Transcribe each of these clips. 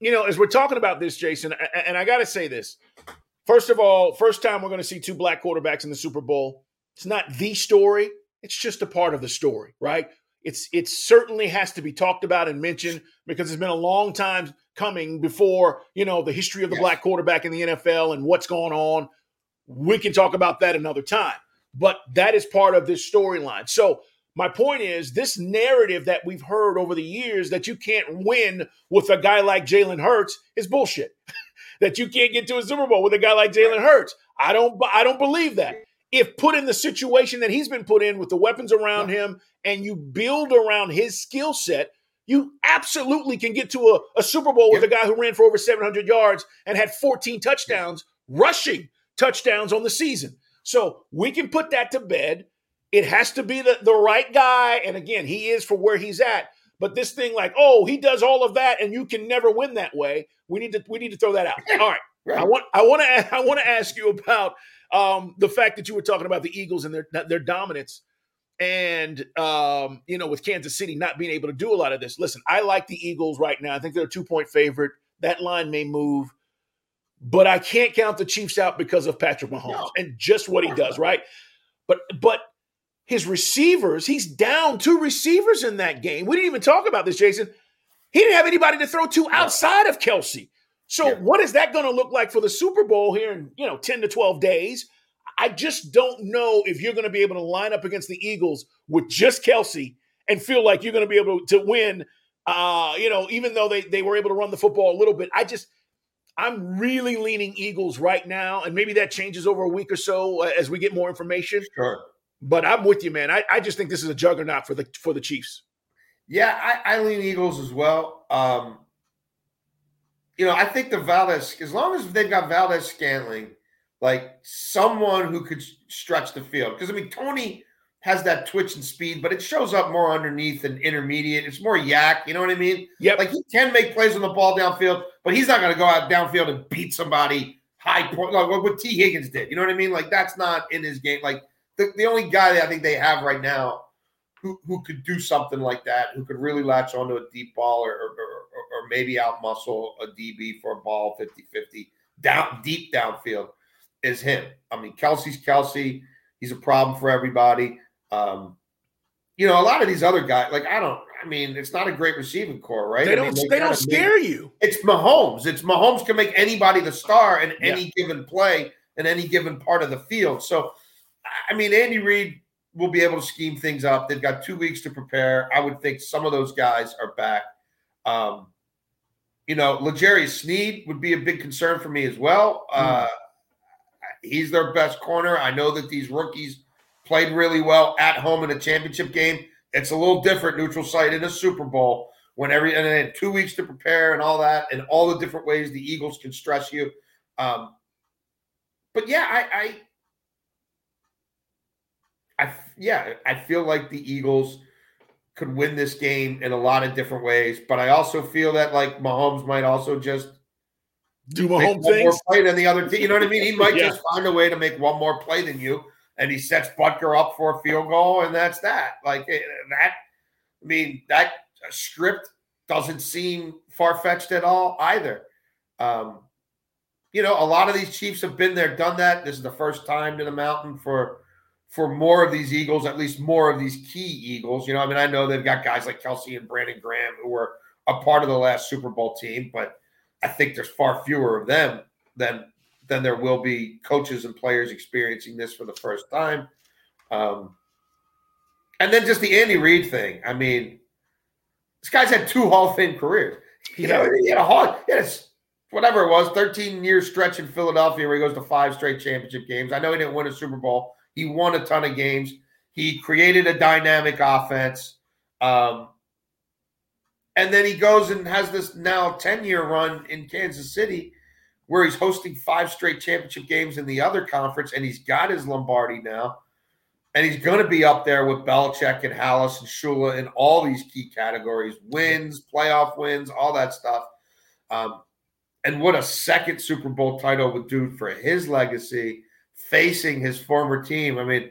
you know, as we're talking about this, Jason, and I got to say this. First of all, first time we're going to see two black quarterbacks in the Super Bowl. It's not the story, it's just a part of the story, right? It's it certainly has to be talked about and mentioned because it's been a long time coming before, you know, the history of the yes. black quarterback in the NFL and what's going on. We can talk about that another time. But that is part of this storyline. So my point is this narrative that we've heard over the years that you can't win with a guy like Jalen Hurts is bullshit. that you can't get to a Super Bowl with a guy like Jalen Hurts. I don't I don't believe that. If put in the situation that he's been put in with the weapons around yeah. him and you build around his skill set, you absolutely can get to a, a Super Bowl with a guy who ran for over 700 yards and had 14 touchdowns, rushing touchdowns on the season. So we can put that to bed. It has to be the, the right guy. And again, he is for where he's at. But this thing like, oh, he does all of that and you can never win that way. We need to we need to throw that out. All right. right. I want I want to I want to ask you about um, the fact that you were talking about the Eagles and their their dominance and um, you know with Kansas City not being able to do a lot of this. Listen, I like the Eagles right now. I think they're a 2-point favorite. That line may move. But I can't count the Chiefs out because of Patrick Mahomes no. and just what he does, right? But but his receivers, he's down two receivers in that game. We didn't even talk about this, Jason. He didn't have anybody to throw to outside of Kelce. So, yeah. what is that going to look like for the Super Bowl here in, you know, 10 to 12 days? I just don't know if you're going to be able to line up against the Eagles with just Kelce and feel like you're going to be able to win. Uh, you know, even though they, they were able to run the football a little bit, I just, I'm really leaning Eagles right now. And maybe that changes over a week or so uh, as we get more information. Sure. But I'm with you, man. I, I just think this is a juggernaut for the for the Chiefs. Yeah, I, I lean Eagles as well. Um, you know, I think the Valdes, as long as they've got Valdes-Scantling, like someone who could stretch the field. Because I mean, Toney has that twitch and speed, but it shows up more underneath and intermediate. It's more YAC. You know what I mean? Yeah. Like he can make plays on the ball downfield, but he's not going to go out downfield and beat somebody high point like what Tee Higgins did. You know what I mean? Like that's not in his game. Like the, the only guy that I think they have right now who, who could do something like that, who could really latch onto a deep ball or, or, or, or maybe out muscle a DB for a ball 50 50 down deep downfield is him. I mean, Kelce's Kelsey. He's a problem for everybody. Um, you know, a lot of these other guys, like I don't, I mean, it's not a great receiving corps, right? They don't, I mean, they, they don't scare you. It's Mahomes. It's Mahomes can make anybody the star in yeah. any given play in any given part of the field. So I mean, Andy Reid will be able to scheme things up. They've got two weeks to prepare. I would think some of those guys are back. Um, you know, L'Jarius Sneed would be a big concern for me as well. Mm. Uh, he's their best corner. I know that these rookies played really well at home in a championship game. It's a little different neutral site in a Super Bowl when every and then two weeks to prepare and all that and all the different ways the Eagles can stress you. Um, but yeah, I I yeah, I feel like the Eagles could win this game in a lot of different ways, but I also feel that like Mahomes might also just do Mahomes one more play than the other team. You know what I mean? He might yeah. just find a way to make one more play than you, and he sets Butker up for a field goal, and that's that. Like eh, that. I mean, that script doesn't seem far fetched at all either. Um, you know, a lot of these Chiefs have been there, done that. This is the first time to the mountain for for more of these Eagles, at least more of these key Eagles. You know, I mean, I know they've got guys like Kelce and Brandon Graham who were a part of the last Super Bowl team, but I think there's far fewer of them than than there will be coaches and players experiencing this for the first time. Um, and then just the Andy Reid thing. I mean, this guy's had two Hall of Fame careers. You know, he had a Hall, he had a, whatever it was, 13 year stretch in Philadelphia where he goes to five straight championship games. I know he didn't win a Super Bowl, he won a ton of games. He created a dynamic offense. Um, And then he goes and has this now 10 year run in Kansas City where he's hosting five straight championship games in the other conference, and he's got his Lombardi now. And he's going to be up there with Belichick and Halas and Shula in all these key categories wins, playoff wins, all that stuff. Um, and what a second Super Bowl title would do for his legacy facing his former team. I mean,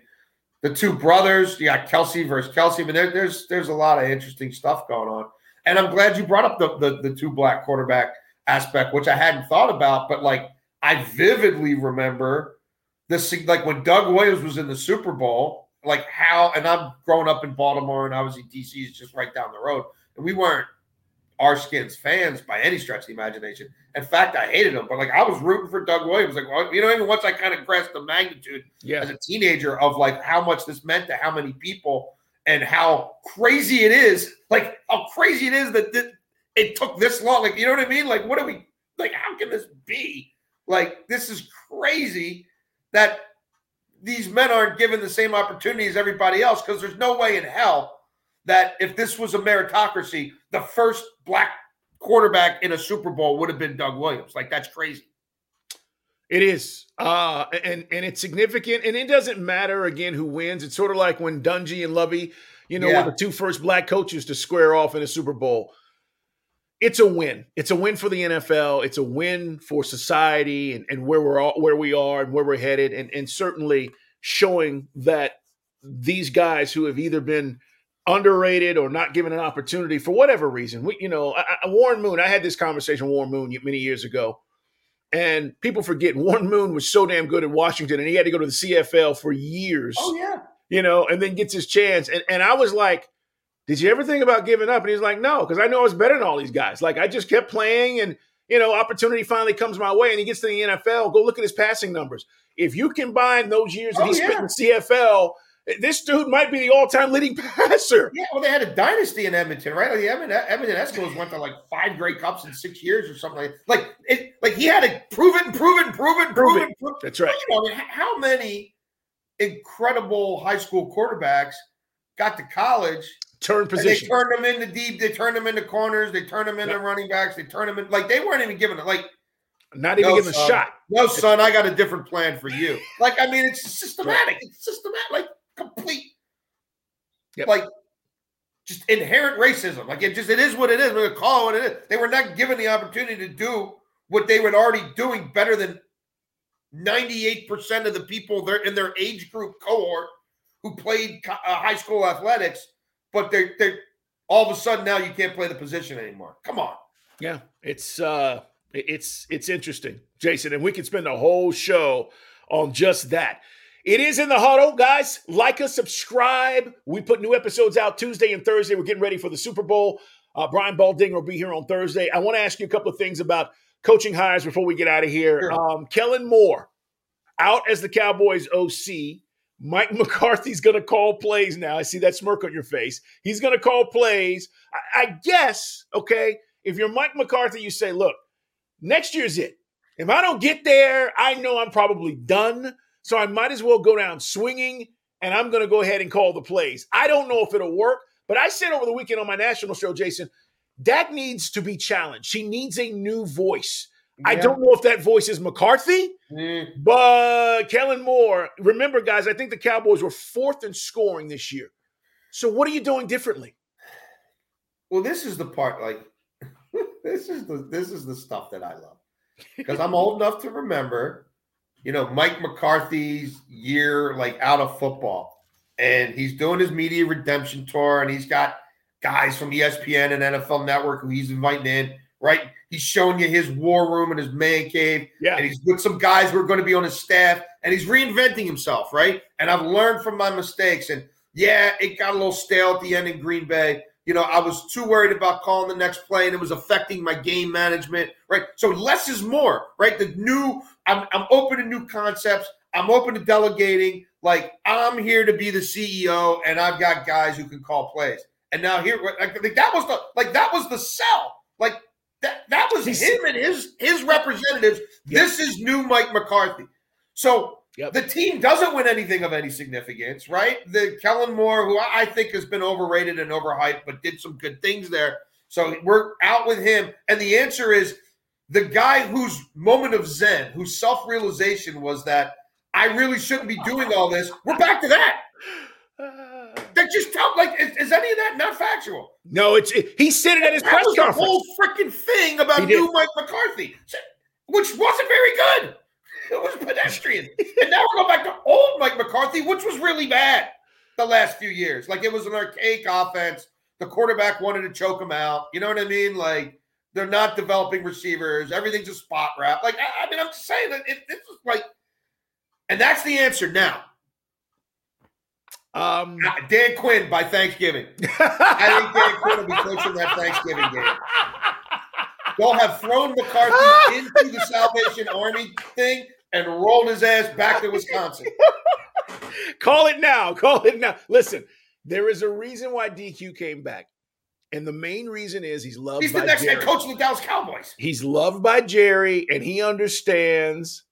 the two brothers, you got Kelce versus Kelce. I mean, there, there's there's a lot of interesting stuff going on. And I'm glad you brought up the, the, the two black quarterback aspect, which I hadn't thought about, but like I vividly remember this like when Doug Williams was in the Super Bowl, like how and I'm growing up in Baltimore and obviously DC is just right down the road. And we weren't our skins fans by any stretch of the imagination. In fact, I hated him, but like I was rooting for Doug Williams. Like, well, you know, even once I kind of grasped the magnitude yeah. as a teenager of like how much this meant to how many people and how crazy it is, like how crazy it is that th- it took this long. Like, you know what I mean? Like, what are we like? How can this be? Like, this is crazy that these men aren't given the same opportunity as everybody else because there's no way in hell that if this was a meritocracy, the first black quarterback in a Super Bowl would have been Doug Williams. Like that's crazy. It is, uh, and and it's significant, and it doesn't matter again who wins. It's sort of like when Dungy and Lovie, you know, yeah. were the two first black coaches to square off in a Super Bowl. It's a win. It's a win for the NFL. It's a win for society and, and where we're all, where we are and where we're headed, and and certainly showing that these guys who have either been underrated or not given an opportunity for whatever reason. We, you know, I, I, Warren Moon. I had this conversation with Warren Moon many years ago, and people forget Warren Moon was so damn good in Washington, and he had to go to the CFL for years. Oh yeah, you know, and then gets his chance. And and I was like, "Did you ever think about giving up?" And he's like, "No, because I know I was better than all these guys. Like I just kept playing, and you know, opportunity finally comes my way, and he gets to the NFL. Go look at his passing numbers. If you combine those years that oh, he yeah. spent in the CFL." This dude might be the all-time leading passer. Yeah, well, they had a dynasty in Edmonton, right? Like Edmonton, Edmonton Eskimos went to like five Grey Cups in six years or something like like it. Like he had to prove it, and prove it, and prove it, and prove, prove it. Prove That's right. You know, how many incredible high school quarterbacks got to college? Turn position. They turned them into deep. They turned them into corners. They turned them into yep. running backs. They turned them in like they weren't even given it. Like not even no, given a shot. No, son, I got a different plan for you. Like, I mean, it's systematic. It's systematic. Like, complete, yep. like just inherent racism. Like it just it is what it is. We're gonna call it what it is. They were not given the opportunity to do what they were already doing better than 98% of the people there in their age group cohort who played uh, high school athletics, but they're they're all of a sudden now you can't play the position anymore. Come on. Yeah, it's uh it's it's interesting, Jason, and we could spend a whole show on just that. It is in the huddle, guys. Like us, subscribe. We put new episodes out Tuesday and Thursday. We're getting ready for the Super Bowl. Uh, Brian Baldinger will be here on Thursday. I want to ask you a couple of things about coaching hires before we get out of here. Sure. Um, Kellen Moore out as the Cowboys OC. Mike McCarthy's going to call plays now. I see that smirk on your face. He's going to call plays. I, I guess, okay, if you're Mike McCarthy, you say, look, next year's it. If I don't get there, I know I'm probably done. So I might as well go down swinging, and I'm going to go ahead and call the plays. I don't know if it'll work, but I said over the weekend on my national show, Jason, Dak needs to be challenged. He needs a new voice. Yeah. I don't know if that voice is McCarthy, mm. but Kellen Moore. Remember, guys, I think the Cowboys were fourth in scoring this year. So what are you doing differently? Well, this is the part. Like, this is the this is the stuff that I love because I'm old enough to remember you know, Mike McCarthy's year like out of football. And he's doing his media redemption tour, and he's got guys from ESPN and NFL Network who he's inviting in, right? He's showing you his war room and his man cave. Yeah. And he's with some guys who are going to be on his staff, and he's reinventing himself, right? And I've learned from my mistakes. And yeah, it got a little stale at the end in Green Bay. You know, I was too worried about calling the next play and it was affecting my game management, right? So less is more, right? The new I'm, I'm open to new concepts. I'm open to delegating. Like I'm here to be the CEO, and I've got guys who can call plays. And now here, like that was the like that was the sell. Like that that was him and his his representatives. This is new Mike McCarthy. So yep. the team doesn't win anything of any significance, right? The Kellen Moore, who I think has been overrated and overhyped, but did some good things there. So we're out with him. And the answer is the guy whose moment of zen, whose self realization was that I really shouldn't be doing all this. We're back to that. That just felt like is, is, any of that not factual? No, it's it, he said it at his that press was conference. The whole freaking thing about new Mike McCarthy, which wasn't very good. It was pedestrian, and now we're going back to old Mike McCarthy, which was really bad the last few years. Like it was an archaic offense. The quarterback wanted to choke him out. You know what I mean? Like they're not developing receivers. Everything's a spot wrap. Like I, I mean, I'm just saying that it, this is like, and that's the answer now. Um, uh, Dan Quinn by Thanksgiving. I think Dan Quinn will be coaching that Thanksgiving game. They'll have thrown McCarthy into the Salvation Army thing and rolled his ass back to Wisconsin. Call it now. Call it now. Listen, there is a reason why DQ came back. And the main reason is he's loved he's the next Jerry. head coach of the Dallas Cowboys. He's loved by Jerry and he understands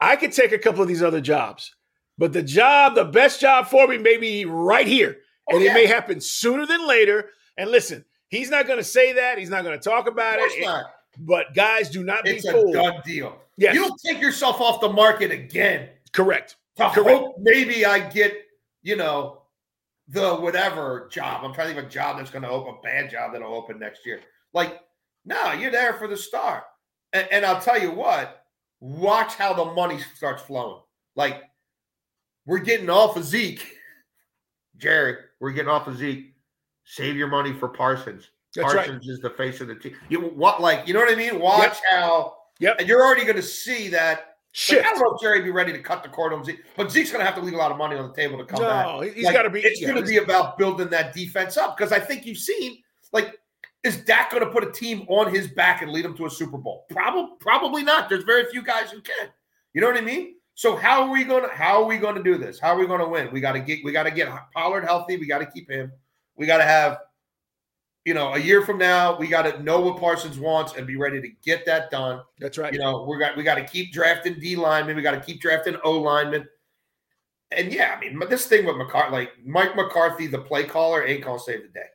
I could take a couple of these other jobs. But the job, the best job for me, may be right here. Oh, and yeah. it may happen sooner than later. And listen, he's not going to say that. He's not going to talk about it. Not. But guys, do not it's be fooled. It's a done deal. Yes. You don't take yourself off the market again. Correct. To Correct. hope maybe I get, you know, the whatever job. I'm trying to think of a job that's going to open, a bad job that'll open next year. Like, no, you're there for the start. And, and I'll tell you what, watch how the money starts flowing. Like, we're getting off of Zeke. Jerry, we're getting off of Zeke. Save your money for Parsons. That's Parsons right. is the face of the team. You what like you know what I mean? Watch yep. how yep. and you're already gonna see that Shit. I don't know if Jerry be ready to cut the cord on Zeke, but Zeke's going to have to leave a lot of money on the table to come no, back. No, he's like, got to be. It's yeah, going to be about building that defense up because I think you've seen like is Dak going to put a team on his back and lead them to a Super Bowl? Probably, probably not. There's very few guys who can. You know what I mean? So how are we going to how are we going to do this? How are we going to win? We got to get we got to get Pollard healthy. We got to keep him. We got to have you know, a year from now, we got to know what Parsons wants and be ready to get that done. That's right. You know, we got we got to keep drafting D linemen. We got to keep drafting O linemen. And yeah, I mean, this thing with McCarthy, like Mike McCarthy, the play caller, ain't gonna save the day.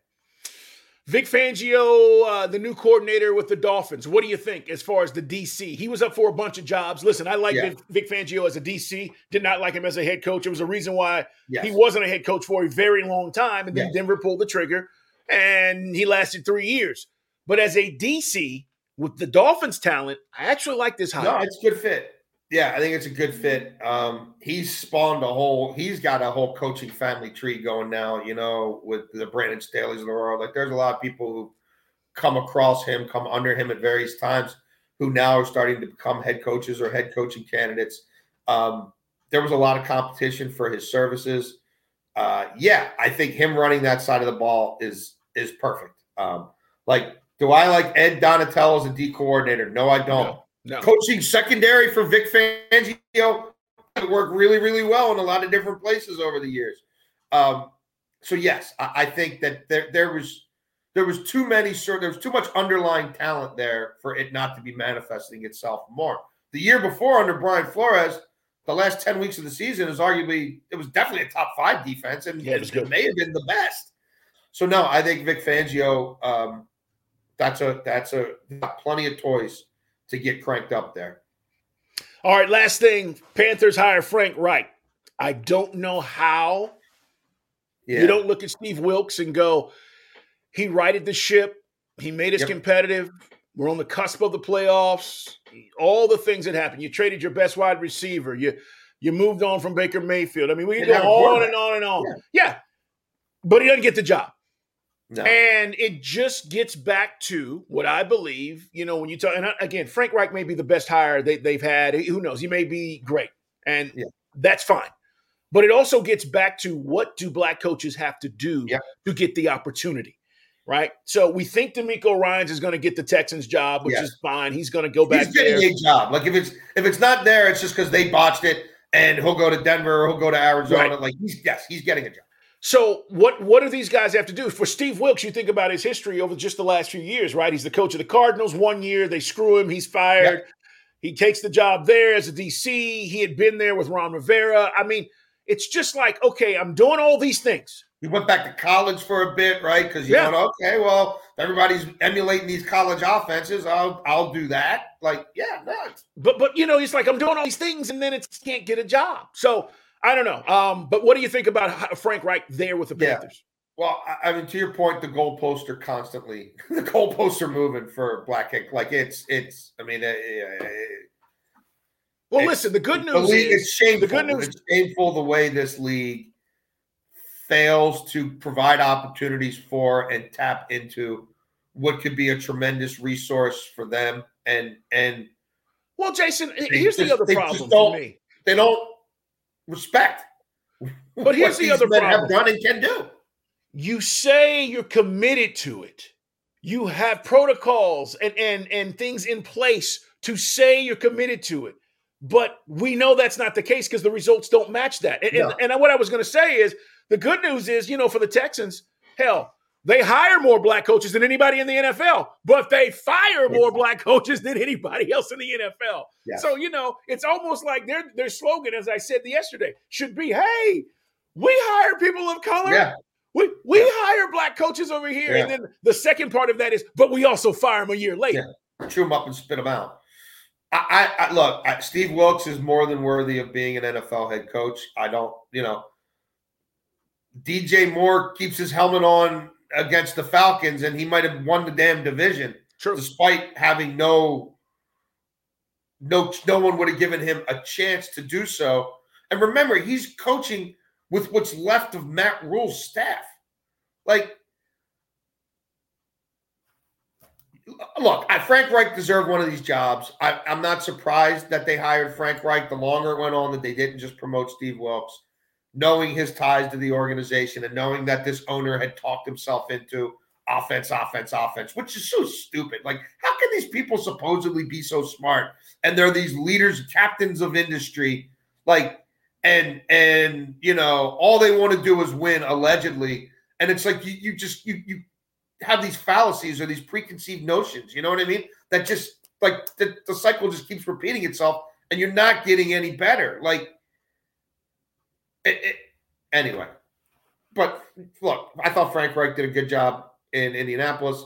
Vic Fangio, uh, the new coordinator with the Dolphins. What do you think as far as the DC? He was up for a bunch of jobs. Listen, I like yeah. Vic, Fangio as a DC. Did not like him as a head coach. It was a reason why yes. he wasn't a head coach for a very long time, and then yes. Denver pulled the trigger and he lasted three years. But as a DC with the Dolphins' talent, I actually like this hire. No, it's a good fit. Yeah, I think it's a good fit. Um, he's spawned a whole. He's got a whole coaching family tree going now. You know, with the Brandon Staley's of the world. Like, there's a lot of people who come across him, come under him at various times, who now are starting to become head coaches or head coaching candidates. Um, there was a lot of competition for his services. Uh, yeah, I think him running that side of the ball is is perfect. Um, like, do I like Ed Donatello as a D coordinator? No, I don't. No, no. Coaching secondary for Vic Fangio worked really, really well in a lot of different places over the years. Um, so yes, I, I, think that there there was there was too many sort there was too much underlying talent there for it not to be manifesting itself more. The year before under Brian Flores, the last 10 weeks of the season is arguably it was definitely a top five defense and yeah, it, it may have been the best. So no, I think Vic Fangio. Um, that's a that's a plenty of toys to get cranked up there. All right, last thing: Panthers hire Frank Reich. I don't know how. Yeah. You don't look at Steve Wilks and go, he righted the ship. He made us yep. competitive. We're on the cusp of the playoffs. All the things that happened. You traded your best wide receiver. You you moved on from Baker Mayfield. I mean, we can go on and on and on. Yeah. yeah. But he doesn't get the job. No. And it just gets back to what I believe, you know, when you talk, and again, Frank Reich may be the best hire they, they've had. Who knows? He may be great. And yeah. that's fine. But it also gets back to what do black coaches have to do yeah. to get the opportunity? Right. So we think DeMeco Ryans is going to get the Texans job, which yes. is fine. He's going to go back. He's getting there. a job. Like if it's if it's not there, it's just because they botched it, and he'll go to Denver or he'll go to Arizona. Right. Like he's yes, he's getting a job. So what what do these guys have to do? For Steve Wilks, you think about his history over just the last few years, right? He's the coach of the Cardinals. One year they screw him, he's fired. He takes the job there as a DC. He had been there with Ron Rivera. I mean, it's just like, okay, I'm doing all these things. He went back to college for a bit, right? Because you Yeah. went, okay, well, everybody's emulating these college offenses. I'll I'll do that. Like, yeah, no, But but you know, it's like I'm doing all these things and then it can't get a job. So I don't know. Um, but what do you think about Frank Reich there with the Yeah. Panthers? Well, I- I mean, to your point, the goalposts are constantly the goalposts are moving for Black Ink. Like it's it's. I mean, uh, uh, Well, listen, the good the news league is it's shameful. the good news- It's shameful the way this league fails to provide opportunities for and tap into what could be a tremendous resource for them. And and well, Jason, here's the other just problem for me. they don't respect. But here's what the other men problem. have done and can do. You say you're committed to it. You have protocols and and and things in place to say you're committed to it. But we know that's not the case because the results don't match that. And, No. and, and what I was going to say is the good news is, you know, for the Texans, hell, they hire more black coaches than anybody in the NFL, but they fire more black coaches than anybody else in the NFL. So, you know, it's almost like their their slogan, as I said yesterday, should be, hey, we hire people of color. Yeah, We we Yeah. hire black coaches over here, and then the second part of that is, but we also fire them a year later. chew them up and spit them out. I, I, I look. I, Steve Wilks is more than worthy of being an NFL head coach. I don't, you know. DJ Moore keeps his helmet on against the Falcons, and he might have won the damn division True. despite having no, no, no one would have given him a chance to do so. And remember, he's coaching with what's left of Matt Rhule's staff. Like, look, I, Frank Reich deserved one of these jobs. I, I'm not surprised that they hired Frank Reich. The longer it went on, that they didn't just promote Steve Wilks, knowing his ties to the organization and knowing that this owner had talked himself into offense, offense, offense, which is so stupid. Like, how can these people supposedly be so smart? And they're these leaders, captains of industry, like, and and you know, all they want to do is win, allegedly. And it's like you you just you you have these fallacies or these preconceived notions. You know what I mean? That just like the, the cycle just keeps repeating itself, and you're not getting any better. Like, it, it, anyway. But look, I thought Frank Reich did a good job in Indianapolis.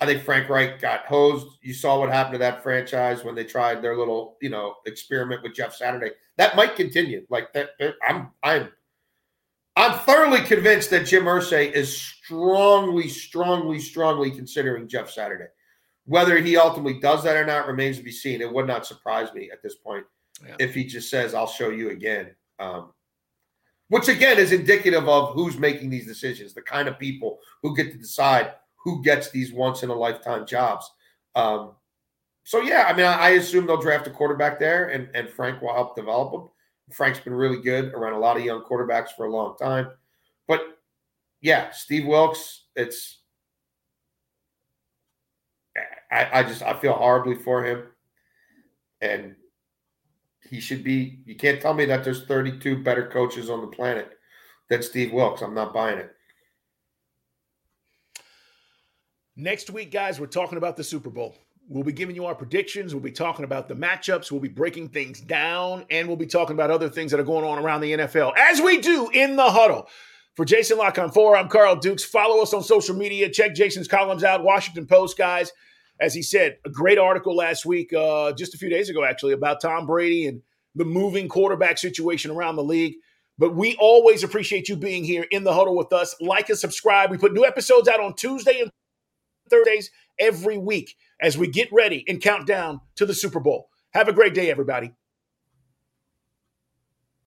I think Frank Reich got hosed. You saw what happened to that franchise when they tried their little, you know, experiment with Jeff Saturday. That might continue. Like that, I'm, I'm, I'm thoroughly convinced that Jim Irsay is strongly, strongly, strongly considering Jeff Saturday. Whether he ultimately does that or not remains to be seen. It would not surprise me at this point Yeah. if he just says, "I'll show you again." Um, which again is indicative of who's making these decisions, the kind of people who get to decide who gets these once in a lifetime jobs. Um, so yeah, I mean, I, I assume they'll draft a quarterback there, and and Frank will help develop them. Frank's been really good around a lot of young quarterbacks for a long time, but yeah, Steve Wilks, it's. I, I just I feel horribly for him, and he should be. You can't tell me that there's 32 better coaches on the planet than Steve Wilks. I'm not buying it. Next week, guys, we're talking about the Super Bowl. We'll be giving you our predictions. We'll be talking about the matchups. We'll be breaking things down, and we'll be talking about other things that are going on around the NFL, as we do in the huddle. For Jason La Canfora, I'm Carl Dukes. Follow us on social media. Check Jason's columns out. Washington Post, guys. As he said, a great article last week, uh, just a few days ago, actually, about Tom Brady and the moving quarterback situation around the league. But we always appreciate you being here in the huddle with us. Like and subscribe. We put new episodes out on Tuesday and Thursdays every week as we get ready and count down to the Super Bowl. Have a great day, everybody.